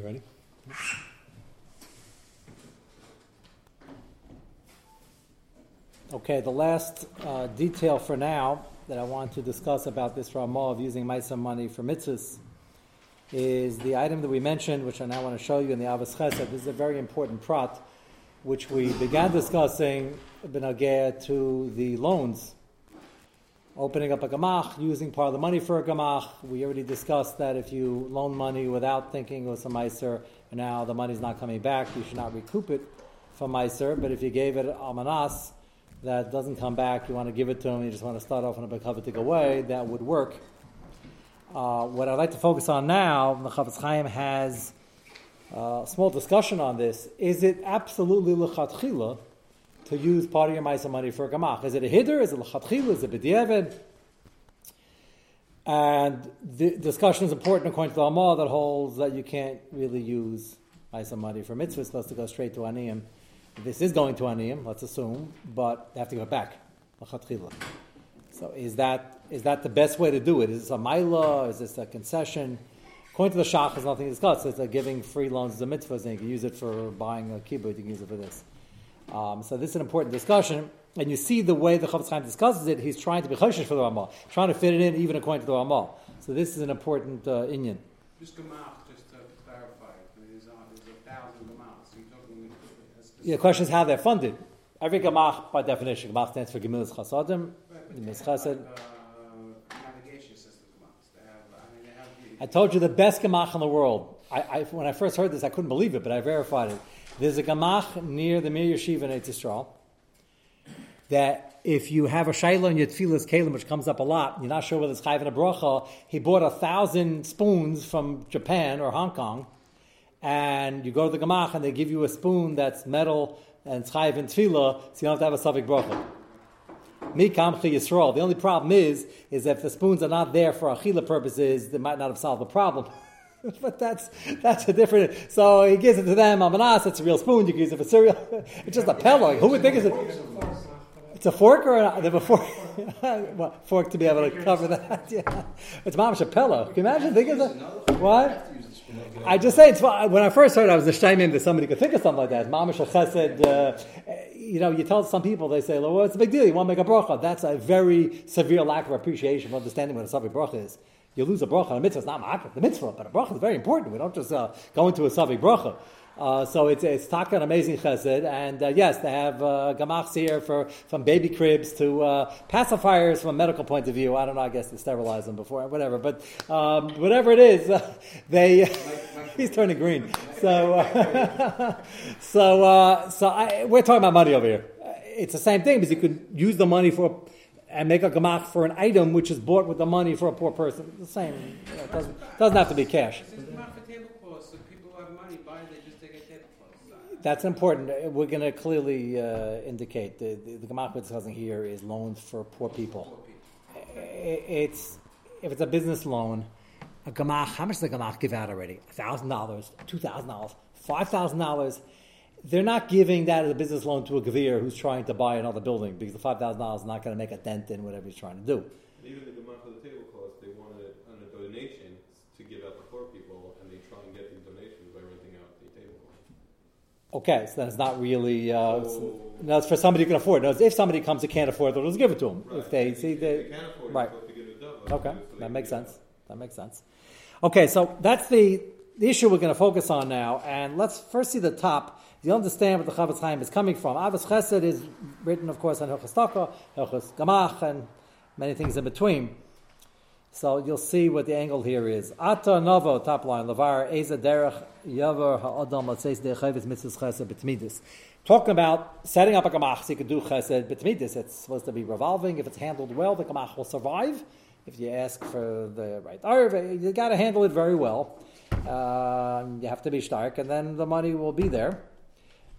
You ready? Okay, the last uh, detail for now that I want to discuss about this Ramah of using Maisa money for mitzvahs is the item that we mentioned, which I now want to show you in the Ahavas Chesed. This is a very important prat, which we began discussing benagea to the loans. Opening up a gamach, using part of the money for a gamach. We already discussed that if you loan money without thinking it was a and now the money's not coming back, you should not recoup it from meiser. But if you gave it almanas, that doesn't come back, you want to give it to him, you just want to start off in a bekavitik way, that would work. Uh, what I'd like to focus on now, the Chafetz Chaim has uh, a small discussion on this. Is it absolutely lechatchila to use part of your ma'isa money for a gamach? Is it a hiddur? Is it a lechatchila? Is it b'diavad? And the discussion is important according to the Amal that holds that you can't really use ma'isa money for mitzvahs, supposed to go straight to aniyim. This is going to aniyim, let's assume, but they have to go back. So is that is that the best way to do it? Is this a maila? Is this a concession? According to the Shach, there's nothing discussed. It's like giving free loans to mitzvahs, and you can use it for buying a kibbutz. You can use it for this. Um, so this is an important discussion, and you see the way the Chafetz Chaim discusses it. He's trying to be choshesh for the Ramah, trying to fit it in even according to the Ramah. So this is an important uh, inyan. Just Gamach, just to clarify, there's a, there's a thousand Gamachs, so you're talking. Yeah, the question is how they're funded. Every gamach, by definition, gamach stands for gemilas chasadim. Gemilas they chesed. like, uh, navigation system Gamachs, they have, I mean, they have. the- I told you the best gamach in the world. I, I, when I first heard this, I couldn't believe it, but I verified it. There's a gamach near the Mir Yeshiva in Eretz Yisrael that if you have a shayla in your tefillas kalim, which comes up a lot, you're not sure whether it's chayv and a bracha, he bought a thousand spoons from Japan or Hong Kong, and you go to the gamach and they give you a spoon that's metal and it's chayv and tefillah, so you don't have to have a suffix bracha. Mikam Yisrael. The only problem is, is that if the spoons are not there for achila purposes, they might not have solved the problem. but that's that's a different. So he gives it to them. Amanas, it's a real spoon. You can use it for cereal. it's just a pillow. Who would think it's a? It's a fork or a, fork, fork to be able to cover that. Yeah, it's mamash a pillow. Can you imagine? Think of that. What? I just say it's when I first heard, I was ashamed that somebody could think of something like that. Mamash a chesed. Uh, you know, you tell some people, they say, "Well, what's the big deal? You want to make a bracha?" That's a very severe lack of appreciation of understanding what a savi bracha is. You lose a bracha, a mitzvah is not ma'akev, the mitzvah, but a bracha is very important. We don't just uh, go into a savi bracha. Uh, so it's it's taka an amazing chesed, and uh, yes, they have uh, gamachs here for from baby cribs to uh, pacifiers from a medical point of view. I don't know. I guess they sterilize them before, whatever. But um, whatever it is, they he's turning green. So so uh, so I, we're talking about money over here. It's the same thing because you could use the money for and make a gemach for an item which is bought with the money for a poor person. It's the same. You know, it doesn't, doesn't have to be cash. That's important. We're going to clearly uh, indicate the, the, the Gemach we're discussing here is loans for poor people. It's If it's a business loan, a Gemach, how much does the Gemach give out already? $1,000, $2,000, $5,000. They're not giving that as a business loan to a Gavir who's trying to buy another building because the five thousand dollars is not going to make a dent in whatever he's trying to do. Even the Gemach for the tablecloths, they want it on a donation to give out to poor people, and they try and get the donations by renting out the tablecloth. Okay, so that's not really. Uh, So- no, it's for somebody who can afford. it. No, if somebody comes who can't afford it, they'll just give it to them. If Right. they see if the they can't afford right. it, they'll have to give it. Okay, so that makes sense. That makes sense. Okay, so that's the, the issue we're going to focus on now, and let's first see the top. You understand what the Chafetz Chaim is coming from. Ahavas Chesed is written, of course, on Hilchas Taka, Hilchas Gamach, and many things in between. So you'll see what the angle here is. Ata novo, top line, levar eza derech yavar ha'adam latzeis de'chavis mitzvahs chesed b'tmidis. Talking about setting up a gamach so you can do chesed b'tmidis. It's supposed to be revolving. If it's handled well, the gamach will survive. If you ask for the right you got to handle it very well. Um, you have to be stark, and then the money will be there.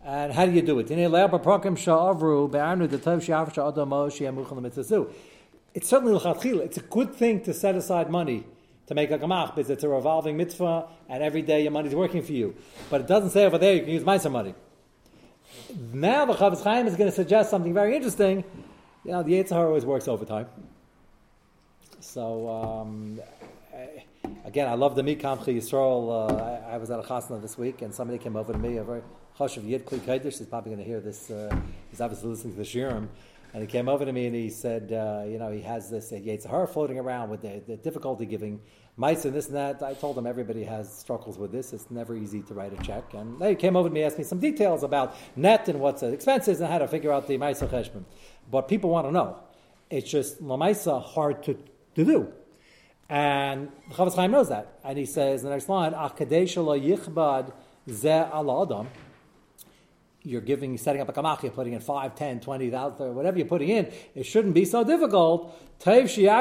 And how do you do it? It's certainly. It's a good thing to set aside money to make a gamach because it's a revolving mitzvah, and every day your money's working for you. But it doesn't say over there you can use meiser money. Now the Chafetz Chaim is going to suggest something very interesting. You know, the Yitzhar always works overtime. So um, Again, I love the Mikam Yisrael. Uh, I, I was at a chasna this week, and somebody came over to me, a very chashav Yid Kli Kodesh. He's probably going to hear this. Uh, he's obviously listening to the shirim. And he came over to me and he said, uh, you know, he has this uh, Yetzirah floating around with the, the difficulty giving mice and this and that. I told him everybody has struggles with this. It's never easy to write a check. And they came over to me, asked me some details about net and what's the expenses and how to figure out the mice cheshbon. But people want to know. It's just lamaisa hard to, to do. And the Chafetz Chaim knows that. And he says in the next line, Akadesh yichbad ze adam you're giving, setting up a kamach, you're putting in 5, 10, 20,000, whatever you're putting in, it shouldn't be so difficult. When he's giving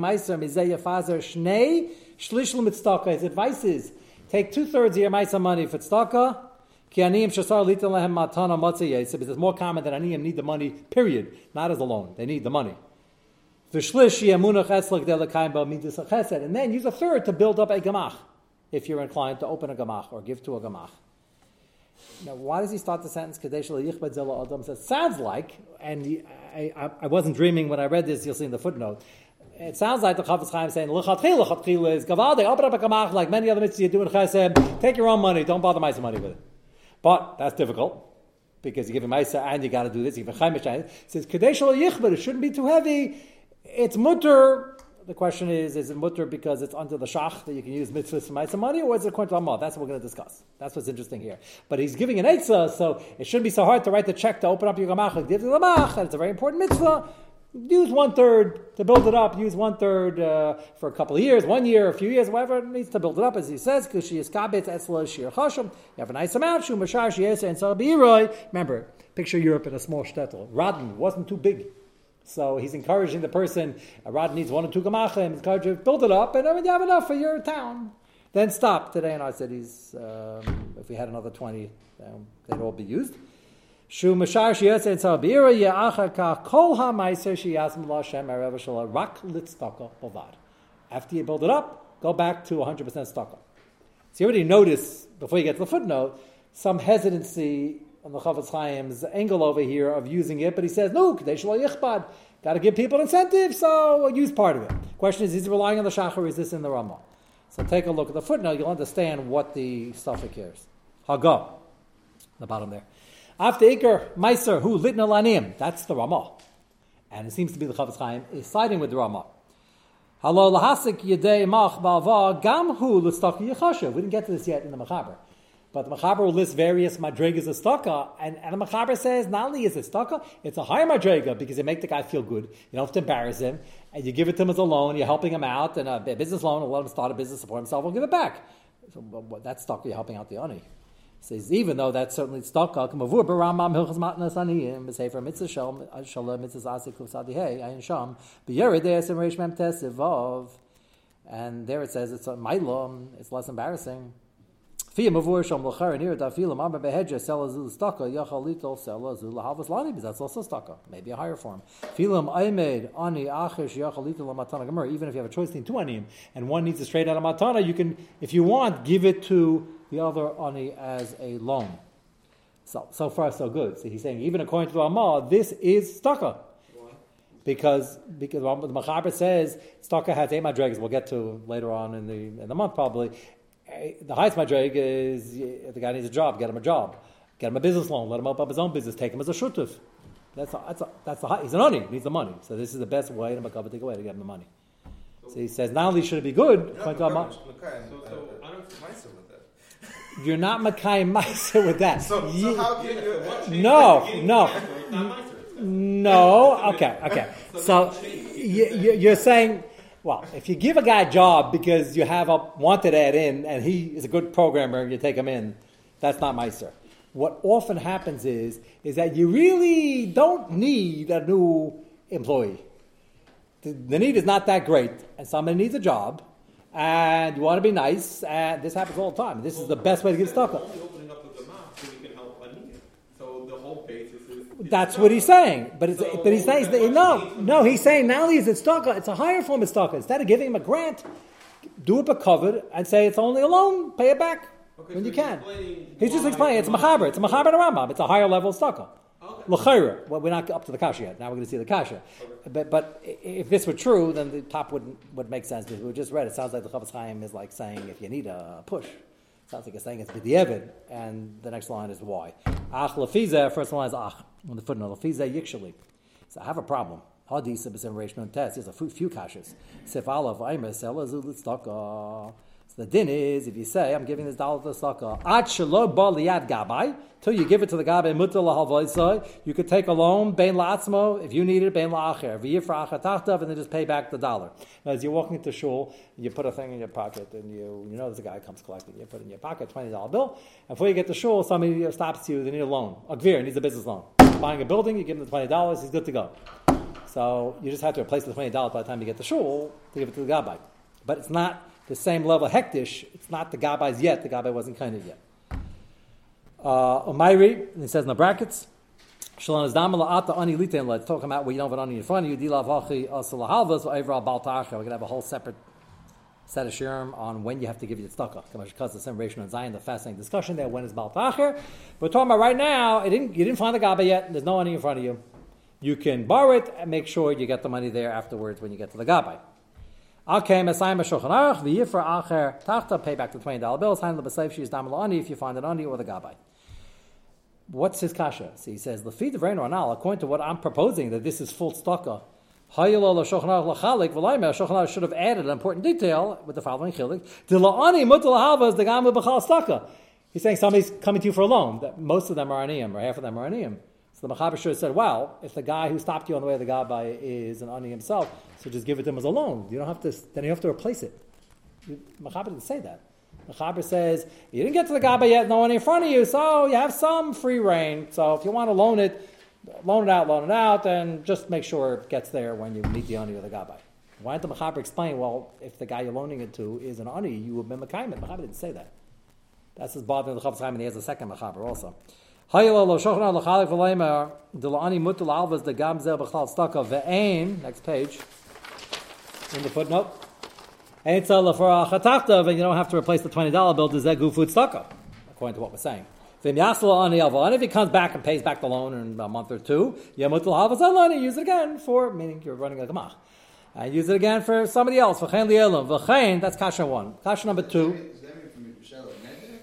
meiser, shnei. His advice is, take two-thirds of your meiser money for tztaka, yesib. It's more common that aniyim need the money, period, not as a loan. They need the money. And then use a third to build up a gemach if you're inclined to open a gamach or give to a gamach. Now, why does he start the sentence? It sounds like, and I, I, I, wasn't dreaming when I read this. You'll see in the footnote. It sounds like the Chafetz Chaim saying lechatchil lechatchil is gavalde open up a gamach like many other mitzvahs you do in chesed. Take your own money. Don't bother my money with it. But that's difficult because you give him Maisa and you got to do this. You give him Chaimish. Says Kadesh yichbad. It shouldn't be too heavy. It's mutter the question is, is it mutter because it's under the shach that you can use mitzvahs for some money, or is it according to Amah? That's what we're going to discuss. That's what's interesting here. But he's giving an eitzah, so it shouldn't be so hard to write the check to open up your gamach, give the gamach, and it's a very important mitzvah. Use one third to build it up. Use one third uh, for a couple of years, one year, a few years, whatever it needs to build it up. As he says, because she is kabetz etzla shir chasham. You have a nice amount. Shum mashar shiyesa and so Remember, picture Europe in a small shtetl. Radin wasn't too big. So he's encouraging the person, rod needs one or two gamachim, he's encouraging, build it up, and when you have enough for your town, then stop. Today in our cities, um, if we had another 20, um, they'd all be used. After you build it up, go back to 100% staka. So you already notice, before you get to the footnote, some hesitancy on the Chafetz Chaim's angle over here of using it, but he says, no, Kadesh Yichbad. Got to give people incentive, so use part of it. Question is, is he relying on the Shachar or is this in the Ramah? So take a look at the footnote, you'll understand what the suffix is. Haga, the bottom there. After Iker Meiser, who litna lanim, that's the Ramah. And it seems to be the Chafetz Chaim is siding with the Ramah. Halo lahasik yedei mach ba'ava gam hu yechasha. We didn't get to this yet in the Mechaber. But the Machaber will list various madrigas of staka, and, and the Machaber says not only is it staka, it's a higher madriga because you make the guy feel good. You don't have to embarrass him, and you give it to him as a loan. You're helping him out, and a business loan will let him start a business, support himself, will give it back. So that's staka. You're helping out the oni. Says even though that's certainly staka, kamavur baramam hilchas matnas aniyim b'sefer mitzvah shalom uh, shalom mitzvah asik kusadihei ayin sham b'yered esim reish mem tesivov, and there it says it's a ma'ilom. It's less embarrassing. Fia mavur shom lachar near dafilam amma behedja sell azul staka yachalito sell azul lahavas lani because that's also staka, maybe a higher form. Filam aimed ani achish yachalito lamatana gemur. Even if you have a choice between two anim and one needs a straight out of matana, you can, if you want, give it to the other ani as a loan. So so far so good. So he's saying even according to the Amma, this is staka. Because because the Machaber says staka has eight madregas. We'll get to later on in the in the month probably, eh, the highest madrig is if the guy needs a job, get him a job, get him a business loan, let him open up his own business, take him as a shutuf. That's a, that's a, that's the high, he's an oni, he needs the money. So this is the best way to make up a way to get him the money. So he says not only should it be good, Yeah, so, so I don't with that. You're not Makai Meiser with that. So, so how can you? No, no. No, okay, okay. So you, are saying well, if you give a guy a job because you have a wanted ad in and he is a good programmer and you take him in, that's not Meiser. What often happens is, is that you really don't need a new employee. The, the need is not that great, and somebody needs a job, and you want to be nice, and this happens all the time. This is the best way to get stuck. That's what he's saying. But it's, so, but he's saying that, no, no. He's saying now he's at staka. It's a higher form of staka. Instead of giving him a grant, do it covered and say it's only a loan. Pay it back okay, when so you can. He's just explaining. It's machaber. It's a machaber and Rambam. It's a higher level of. L'chayra. Well, we're not up to the kasha yet. Now we're going to see the kasha. But, but if this were true, then the top wouldn't would make sense because we just read. It sounds like the Chafetz Chaim is like saying if you need a push. it Sounds like it's saying it's b'di'evid, and the next line is why. Ach lefiza. First line is ach on the footnote. Lefiza yikshali. So I have a problem. Hadisa b'sim test. There's a few, few kashas. Sif alav aimes elazu So the din is, if you say, I'm giving this dollar to the sucker, ad shelo gabai, till you give it to the gabai lahavoisai, you could take a loan, bein la'atzmo, if you need it, bein la'acher, achatachtav, and then just pay back the dollar. Now, as you're walking to shul, you put a thing in your pocket, and you, you know there's a guy comes collecting, you put in your pocket, $20 bill, and before you get to shul, somebody stops you, they need a loan. A gvir needs a business loan. Buying a building, you give him the $20, he's good to go. So you just have to replace the $20 by the time you get to shul to give it to the gabbai. But it's not the same level hektish. It's not the gabbais yet. The gabbai wasn't kind of yet. Uh, Umayri, he says in the brackets, Shalom is damala ata ani litain. Let's talk about where you don't have an ani in front of you. Dilav hachi asalahalvas overall baltacha. We're gonna have a whole separate set of shirim on when you have to give you the tzedakah. Because the separation on Zion, the fascinating discussion there. When is baltacher? We're talking about right now. It didn't, you didn't find the gabbai yet. There's no ani in front of you. You can borrow it and make sure you get the money there afterwards when you get to the gabbai. Okay, Messiah Shulchan Aruch, the Yifra Acher Tachta, pay back the twenty dollar bills. Hand the Basayf, she's Damal Ani if you find it Ani or the Gabbai. What's his kasha? So he says, Lafid of Reino Anal, according to what I'm proposing, that this is full stocka. Hayelo Shulchan Aruch Lachalik, V'laimeh, Shulchan Aruch should have added an important detail with the following chilik. De La'ani Mutal Havas, the B'chal stocka. He's saying somebody's coming to you for a loan. That most of them are aniyim, or half of them are aniyim. So the have said, well, if the guy who stopped you on the way to the Gabbai is an ani himself, so just give it to him as a loan. You don't have to, then you have to replace it. Mechaber didn't say that. Mechaber says, you didn't get to the Gabbai yet, no one in front of you, so you have some free reign. So if you want to loan it, loan it out, loan it out, and just make sure it gets there when you meet the ani or the Gabbai. Why didn't the Mechaber explain, well, if the guy you're loaning it to is an ani, you would be Mekayim. Mechaber didn't say that. That's his bothering the Chafetz Chaim, and he has a second Mechaber also. Next page. In the footnote. And you don't have to replace the twenty dollar bill to zegu food staka, according to what we're saying. If he comes back and pays back the loan in a month or two, use it again for meaning you're running a gemach. And use it again for somebody else. That's kasha one. Kasha number two. Is that from Michelle Neder?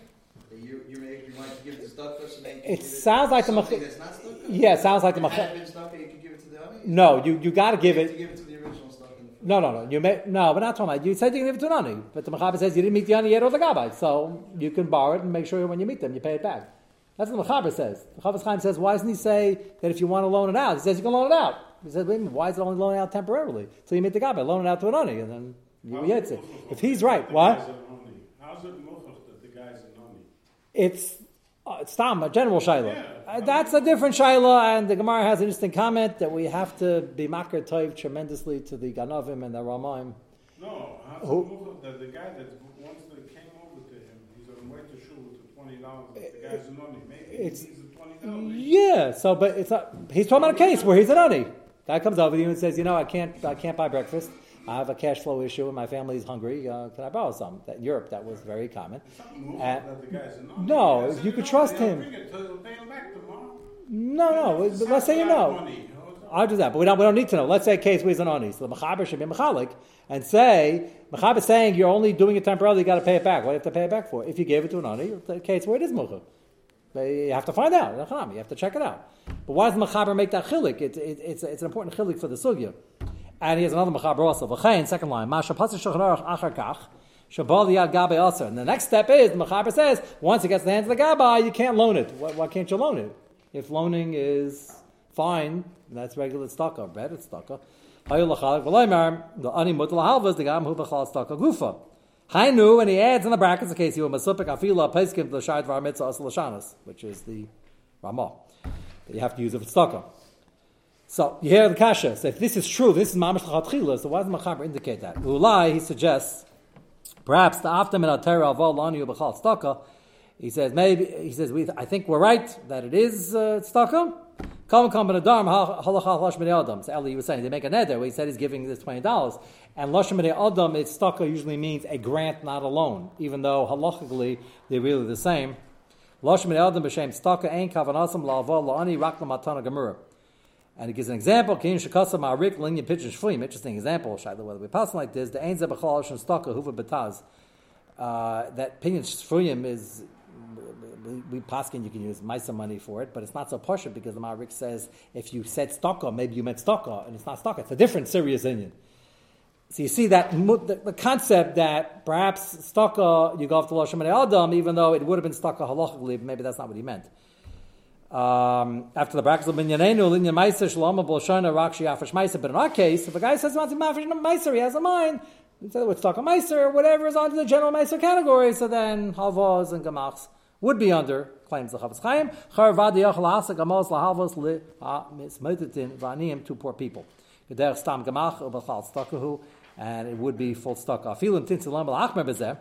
That you, you make, you might give it to stuff person and you It sounds like the something mach- that's not stuff. Yeah, it sounds like the If it mach- had been you could give it to the other. No, you, you got to give it. have give it to the original stuff. No, no, no. You may, no, we're not talking about. You said you can give it to an ani, but the Mechaber says you didn't meet the ani yet or the gabbai, so you can borrow it and make sure when you meet them you pay it back. That's what the Mechaber says. The Chafetz Chaim says, why doesn't he say that if you want to loan it out? He says you can loan it out. He says, wait minute, why is it only loaning out temporarily? So you meet the gabbai, loan it out to an ani, and then you get it. If he's right, what? How's it muchach that the guy's an oni? It's uh, it's tam, a general shaila. Yeah. Uh, that's a different shaila, and the Gemara has an interesting comment that we have to be makar toiv tremendously to the Ganavim and the Ramaim. No, Who- that the guy that once they came over to him, he's on the way to shul with the twenty dollars, the guy's an oni. Maybe he It's- needs the twenty dollars. Yeah, so but it's not. He's talking about a case where he's an ani. Guy comes over to you and says, "You know, I can't, I can't buy breakfast. I have a cash flow issue, and my family's hungry. Uh, can I borrow some?" That in Europe, that was very common. Guy's no, said, you could trust him. bring it, so they'll pay him back tomorrow. No, no. It's Let's say you know. money, you know, it's- I'll do that, but we don't, we don't need to know. Let's say a case where he's an oni, So the mechaber should be mechalik and say mechaber is saying you're only doing it temporarily. You got to pay it back. What do you have to pay it back for? If you gave it to an ani, the case where it is mucha. You have to find out. You have to check it out. But why does mechaber make that chilik? It, it, it's, it's an important chilik for the sugya. And he has another mechaber also. V'chein, second line. Masha pasuk shulchan aruch achar kach. Shabal yad also. And the next step is the mechaber says once it gets to the hands of the gabbai, you can't loan it. Why, why can't you loan it? If loaning is fine, that's regular tzedakah, bread it's tzedakah. Hayu lachalek v'loimer, the ani mutal halvas, the gam hu b'chal tzedakah gufa. Hainu, and he adds in the brackets, in case you were masupik afila peskim the shayt var mitzvah as which is the ramah. That you have to use it for tzedakah. So you hear the kasha. So if this is true, this is mamash l'chatchila. So why does Machaber indicate that? Ulai, he suggests, perhaps the after min atera aval lanu b'chal tzedakah. He says maybe he says we. I think we're right that it is uh, tzedakah. Come come ben adam halachah lash b'nei adam. So Eli was saying they make a neder he said he's giving this twenty dollars, and lash b'nei adam it's tzedakah usually means a grant, not a loan, even though halachically they're really the same. Losh min eldem b'shem staka ein kavanasam la'ava la'ani rak l'matana gemura. And he gives an example. Ma'arik. Interesting example. Shaila, whether we pass like this, the ein zebachal shem staka huva betaz. Uh, that pinyin shfuyim is we, we paskin you can use Maisa money for it, but it's not so posher because the Marik says if you said stocka, maybe you meant stocka, and it's not stocka. It's a different serious Indian. So you see that the, concept that perhaps stocka you go off to Lashon Adam, even though it would have been stocka halachically, maybe that's not what he meant. Um, after the brackets of binyanenu, linyan meiser shalom b'loshana rakshi afish meiser. But in our case, if a guy says he wants to mafish meiser, he has a mind. Instead of stocka meiser or whatever is under the general meiser category, so then halvos and gamachs would be under claims the Chafetz Chaim. Charvad yachal asa gamos lahavos li mismetitin v'aniyim to poor people. Geder stam gamach ubachal stakahu, and it would be full stock. Afilim tinsilam alachmer bezeh.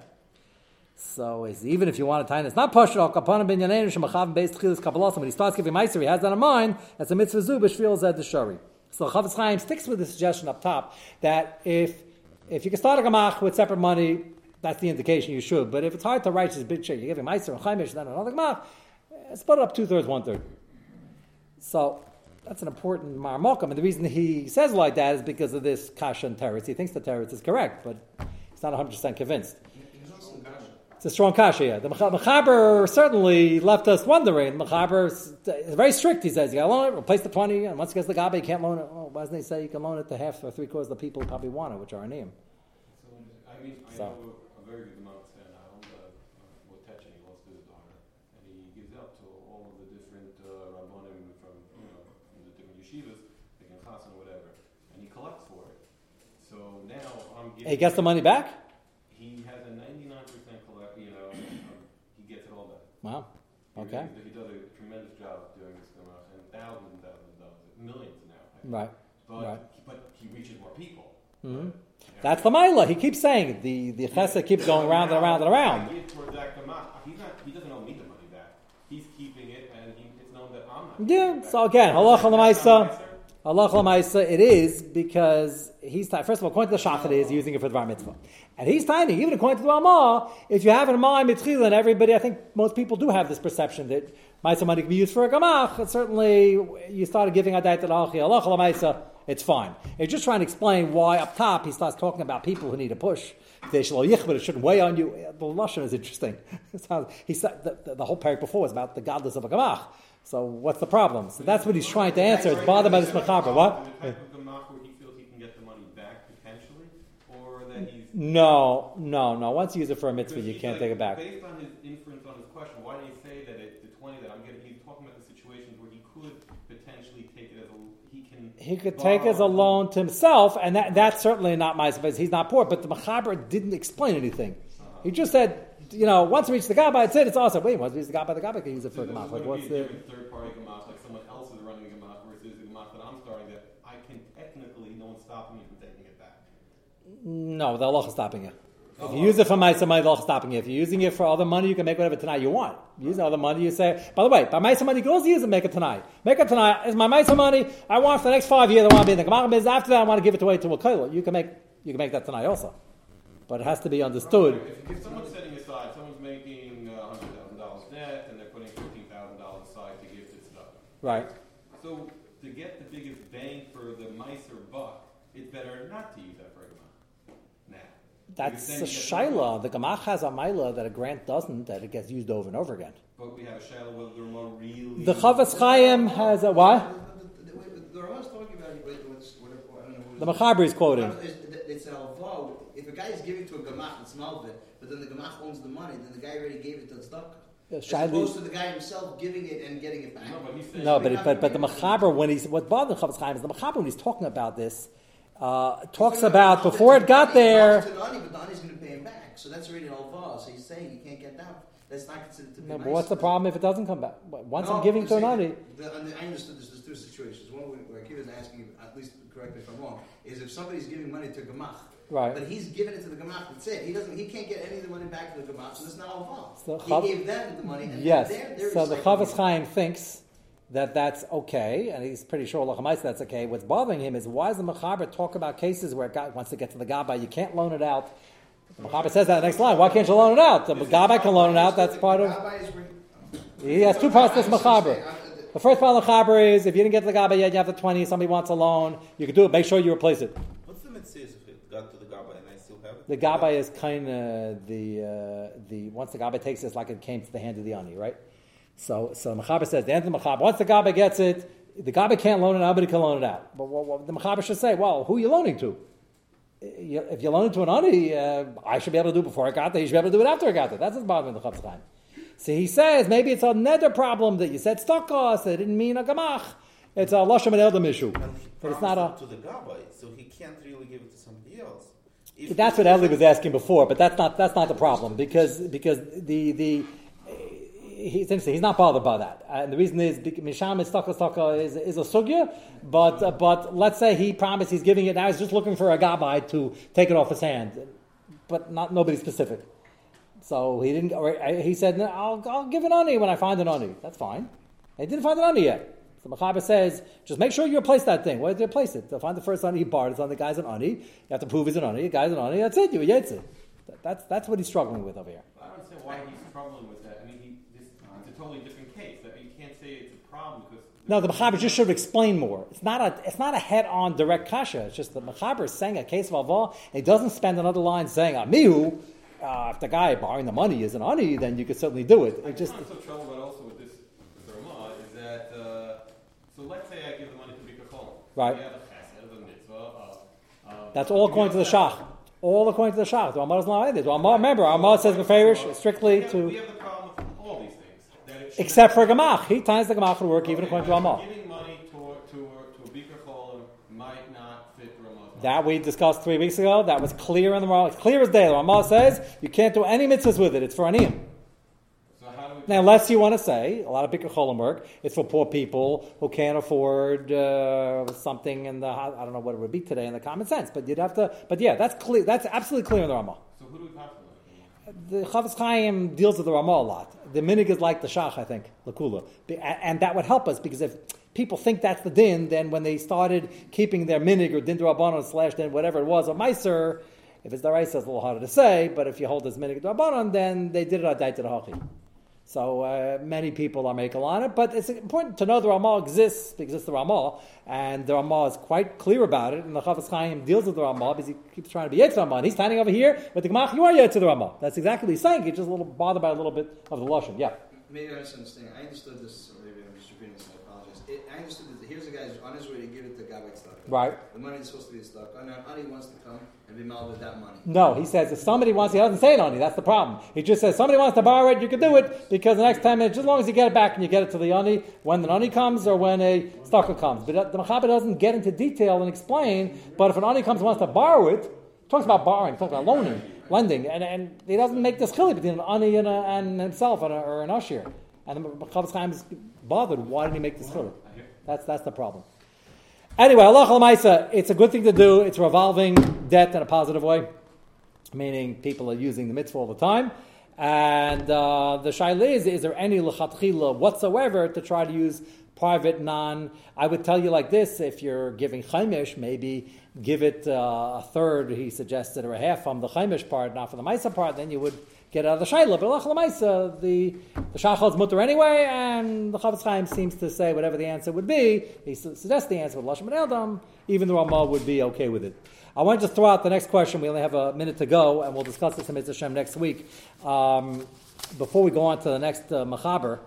So even if you want to in, it's not pashal kapanim ben yaneinu shemachav based chilas kabbalah. When he starts giving meiser, he has that in mind. That's a mitzvah zu b'shvil zed the shari. So Chafetz Chaim sticks with the suggestion up top that if if you can start a gamach with separate money, that's the indication you should. But if it's hard to write this big check, you give him meiser and chaimish, then another gamach, eh, split it up two thirds, one third. So that's an important marmokam, and the reason he says like that is because of this kasha and teretz. He thinks the teretz is correct, but he's not 100 percent convinced. It's a strong kasha, yeah. The Mecha- Mechaber certainly left us wondering. The Mechaber is very strict, he says. You got to loan it, replace the 20, and once it gets the gabe, you can't loan it. Oh, why doesn't he say you can loan it to half or three quarters of the people who probably want it, which are name? So, I mean, I So. know a very good amount of now, uh, with Techin, he lost his daughter, and he gives it out to all of the different uh, rabbonim from, you know, from the different yeshivas, like in Chassan or whatever, and he collects for it. So now I'm giving. He gets the money back? He has a 99% collect, you know, um, he gets it all back. Wow. Okay. really- He does a tremendous job doing this, Gemara, and thousands and thousands of dollars, millions now. Right. But, right. but he reaches more people. Mhm. Yeah. That's the Maila. He keeps saying the, the chesed keeps going round and around and around. I give toward that Gamach. He's not, he doesn't owe me the money back. He's keeping it, and he, it's known that I'm not. Yeah, so again, halacha l'maisa. Allah it is because he's first of all, according to the Shachat, he's using it for the Var Mitzvah. And he's tiny, even according to the Ramah, if you have in mind, Mitzchila, and everybody, I think most people do have this perception that Maisa money can be used for a Gamach, certainly you started giving a diet to Allah it's fine. He's just trying to explain why up top he starts talking about people who need a push. They shall but it shouldn't weigh on you. The Lashon is interesting. He said the, the, the whole parak before was about the godless of a Gamach. So what's the problem? So that's what he's trying to answer. It's bothered by this Mechaber. What? The type of Gamach where he feels he can get the money back potentially, or that he's. No, no, no. Once you use it for a mitzvah, you can't like, take it back. Based on his inference on his question, why did he say that it, the 20 that I'm getting, he's talking about the situations where he could potentially take it as a, he can. He could take as a loan to himself, and that, that's certainly not my because he's not poor. But the Mechaber didn't explain anything. He just said, you know, once we reach the Gabba, it's it. It's awesome. Wait, once we reach the Gabba, the Gabba can use it for So a Gamach. Like, what's the? third-party Gamach, like someone else is running a Gamach versus the Gamach that I'm starting that I can technically, no one's stopping me from taking it back. No, the Allah is stopping you. If you oh. use it for my money, the stopping you. If you're using it for other money, you can make whatever tonight you want. Use other money, you say, by the way, by my money, you can also use it make it tonight. Make it tonight. Is my Maisa money, I want for the next five years, I want to be in the Gemara business. After that, I want to give it away to a Kaila. You can make, you can make that tonight also. But it has to be understood. If, if someone's setting aside, someone's making uh, $100,000 net and they're putting $15,000 aside to give to stuff. Right. So to get the biggest bang for the miser buck, it's better not to use that for a Gamach. Now. That's Because a then you get shaila. The Gemach has a maila that a grant doesn't, that it gets used over and over again. But we have a shadow whether the remote really. The Chafetz Chaim has a what? The, the, the, the talking about it, but what's, whatever, I don't know. The Mechaber is quoting. It's, it's an alva. If a guy is giving to a gamach, it's malvin, but then the gamach owns the money, then the guy already gave it to the stock. As Shaili- opposed to the guy himself giving it and getting it back. No, but he's. No, but it, but but the Mechaber when he's what bothers Chafetz Chaim is the Mechaber when he's talking about this uh, talks about before it got there. To Nani, but Nani's going to pay him back, so that's already an alva. So he's saying you can't get that. That's not considered to be No, nice. but what's the problem if it doesn't come back? Once No, I'm giving to an Ani, I understood this. There's two situations. One where Akiva is asking, at least correct me if I'm wrong, is if somebody's giving money to Gamach, Right. but he's giving it to the Gamach. That's it. He doesn't. He can't get any of the money back to the Gamach, so it's not all So He Chav- gave them the money. And yes. They're, they're So the it. Chaim thinks that that's okay, and he's pretty sure Lachamais that's okay. What's bothering him is why does the Mechaber talk about cases where a guy wants to get to the Gabbai, you can't loan it out. The Mechaber says that next line. Why can't you loan it out? The Gabbai can loan it out. That's part of. Gabbai He has two parts to this I'm Machaber. The first part of the Machaber is if you didn't get the Gaba yet, you have the 20, somebody wants a loan, you can do it, make sure you replace it. What's the mitzvah if it got to the Gaba and I still have it? The Gaba is kind of the, uh, the, once the Gaba takes it, it's like it came to the hand of the Ani, right? So, so the Machaber says, the end of the Machaber, once the Gaba gets it, the Gaba can't loan it, nobody can loan it out. But what, what the Machaber should say, well, who are you loaning to? If you loan it to an Ani, uh, I should be able to do it before I got there, you should be able to do it after I got there. That's what's bothering the Chafetz Chaim. So he says, maybe it's a nether problem that you said stokos, that it didn't mean a gamach. It's a Loshem and Eldam issue. But it's not a... to the Gaba, so he can't really give it to somebody else. If That's what Eli was asking before, but that's not that's not the problem because because the the he's interesting. He's not bothered by that, and the reason is Misham Istaka Staka is is a sugya, but uh, but let's say he promised he's giving it now. He's just looking for a gabai to take it off his hand, but not nobody specific. So he didn't. or He said, "No, "I'll I'll give an ani when I find an ani." That's fine. He didn't find an ani yet. So Machaber says, just make sure you replace that thing. Where did you replace it? To find the first ani he borrowed. It's on the guy's an ani. You have to prove he's an ani. The guy's an ani. That's it. You it. That's that's what he's struggling with over here. I don't why he's struggling with that. I mean, he, this, it's a totally different case. That you can't say it's a problem because. No, the Machaber just should have explained more. It's not a it's not a head on direct kasha. It's just the Machaber is saying a case of avah. And he doesn't spend another line saying amihu. Uh, if the guy borrowing the money is an ani, then you could certainly do it. It just I'm so troubled about also with this Ramah is that uh, so let's say I give the money to Bika. Right. We have a chesed, a mitzvah. Uh, uh, That's all according to the Shach. All according to the Shach. The Ramah doesn't allow either. The Ramah, remember, our Ramah says strictly we have, we to, have the problem with all these things. That it should- except for a Gamach. He ties the Gamach to work even according to Ramah. Giving money to, to, to a Bikkur Cholim might not fit Ramah's That we discussed three weeks ago. That was clear in the Ramah. It's clear as day. The Ramah says you can't do any mitzvahs with it. It's for aniyim. So how do we. Now, unless you want to say a lot of Bikkur Cholim work, it's for poor people who can't afford uh, something in the I don't know what it would be today in the common sense, but you'd have to. But yeah, that's clear. That's absolutely clear in the Ramah. so who do we talk to? The Chafetz Chaim deals with the Ramah a lot. The minig is like the Shach, I think, Lakula, and that would help us because if people think that's the din, then when they started keeping their minig or din slash din whatever it was a meiser, if it's the right, it's a little harder to say. But if you hold this minig rabbanon, then they did it to the hachi. So uh, many people are making on it, but it's important to know the Ramah exists because it's the Ramah, and the Ramah is quite clear about it. And the Chafetz Chaim deals with the Ramah because he keeps trying to be Yetz Ramah. And he's standing over here with the Gemach. You are Yetz to the Ramah. That's exactly what he's saying. He's just a little bothered by a little bit of the lashon. Yeah, Maybe I misunderstand. I understood this, or maybe I'm just repeating this, I apologize. It, I understood that here's a guy who's on his way to give it to Gabek stock. right. The money is supposed to be stuck. And Ani wants to come and be mal with that money. No, he says if somebody wants, he doesn't say it on you. That's the problem. He just says somebody wants to borrow it, you can do it because the next time, as long as you get it back and you get it to the ani when the ani comes or when a stalker comes. But uh, the Machaber doesn't get into detail and explain. But if an ani comes and wants to borrow it, talks about borrowing, talks about loaning, lending, and, and he doesn't make this chili between an ani and, a, and himself and a, or an usher. And the Machaber Chaim is bothered. Why did he make this chili? That's that's the problem. Anyway, Allah Maisa, it's a good thing to do. It's revolving debt in a positive way, meaning people are using the mitzvah all the time. And uh, the shaila is, is there any lechatchila whatsoever to try to use private non? I would tell you like this: if you're giving chaimish, maybe give it uh, a third. He suggested or a half from the chaimish part, not from the ma'isa part. Then you would get out of the shaila. But Allah Maisa, the the shachal's mutter anyway, and the Chafetz Chaim seems to say whatever the answer would be. He suggests the answer with Lashon Eldam. Even the Ramah would be okay with it. I want to just throw out the next question. We only have a minute to go, and we'll discuss this in Mitzvah Hashem next week. Um, before we go on to the next uh, Machaber,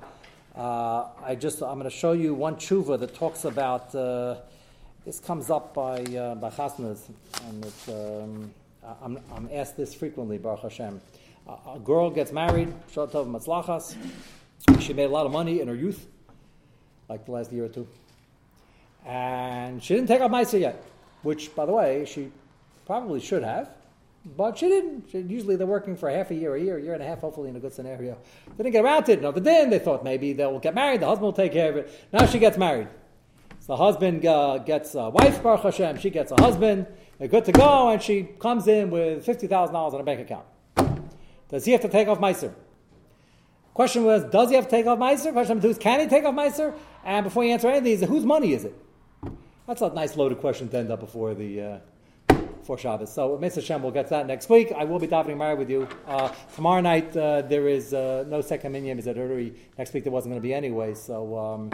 uh, I just I'm going to show you one tshuva that talks about. Uh, this comes up by uh, by Chasnas, and um, I'm, I'm asked this frequently, Baruch Hashem. A, girl gets married, Shal Tov Matzlachas. She made a lot of money in her youth, like the last year or two, and she didn't take off Meiser yet, which, by the way, she probably should have. But she didn't. She, usually they're working for half a year, a year, a year and a half, hopefully in a good scenario. They didn't get around to it. No, but then they thought maybe they'll get married. The husband will take care of it. Now she gets married. So the husband uh, gets a wife, Baruch Hashem. She gets a husband. They're good to go, and she comes in with fifty thousand dollars in a bank account. Does he have to take off Meiser? Question was, does he have to take off Meiser? Question number two is, can he take off Meiser? And before you answer anything, these, whose money is it? That's a nice loaded question to end up before the uh, for Shabbos. So Mr. Shem, we'll get to that next week. I will be davening Mara with you. Uh, tomorrow night, uh, there is uh, no second minion, because already next week there wasn't going to be anyway. So um,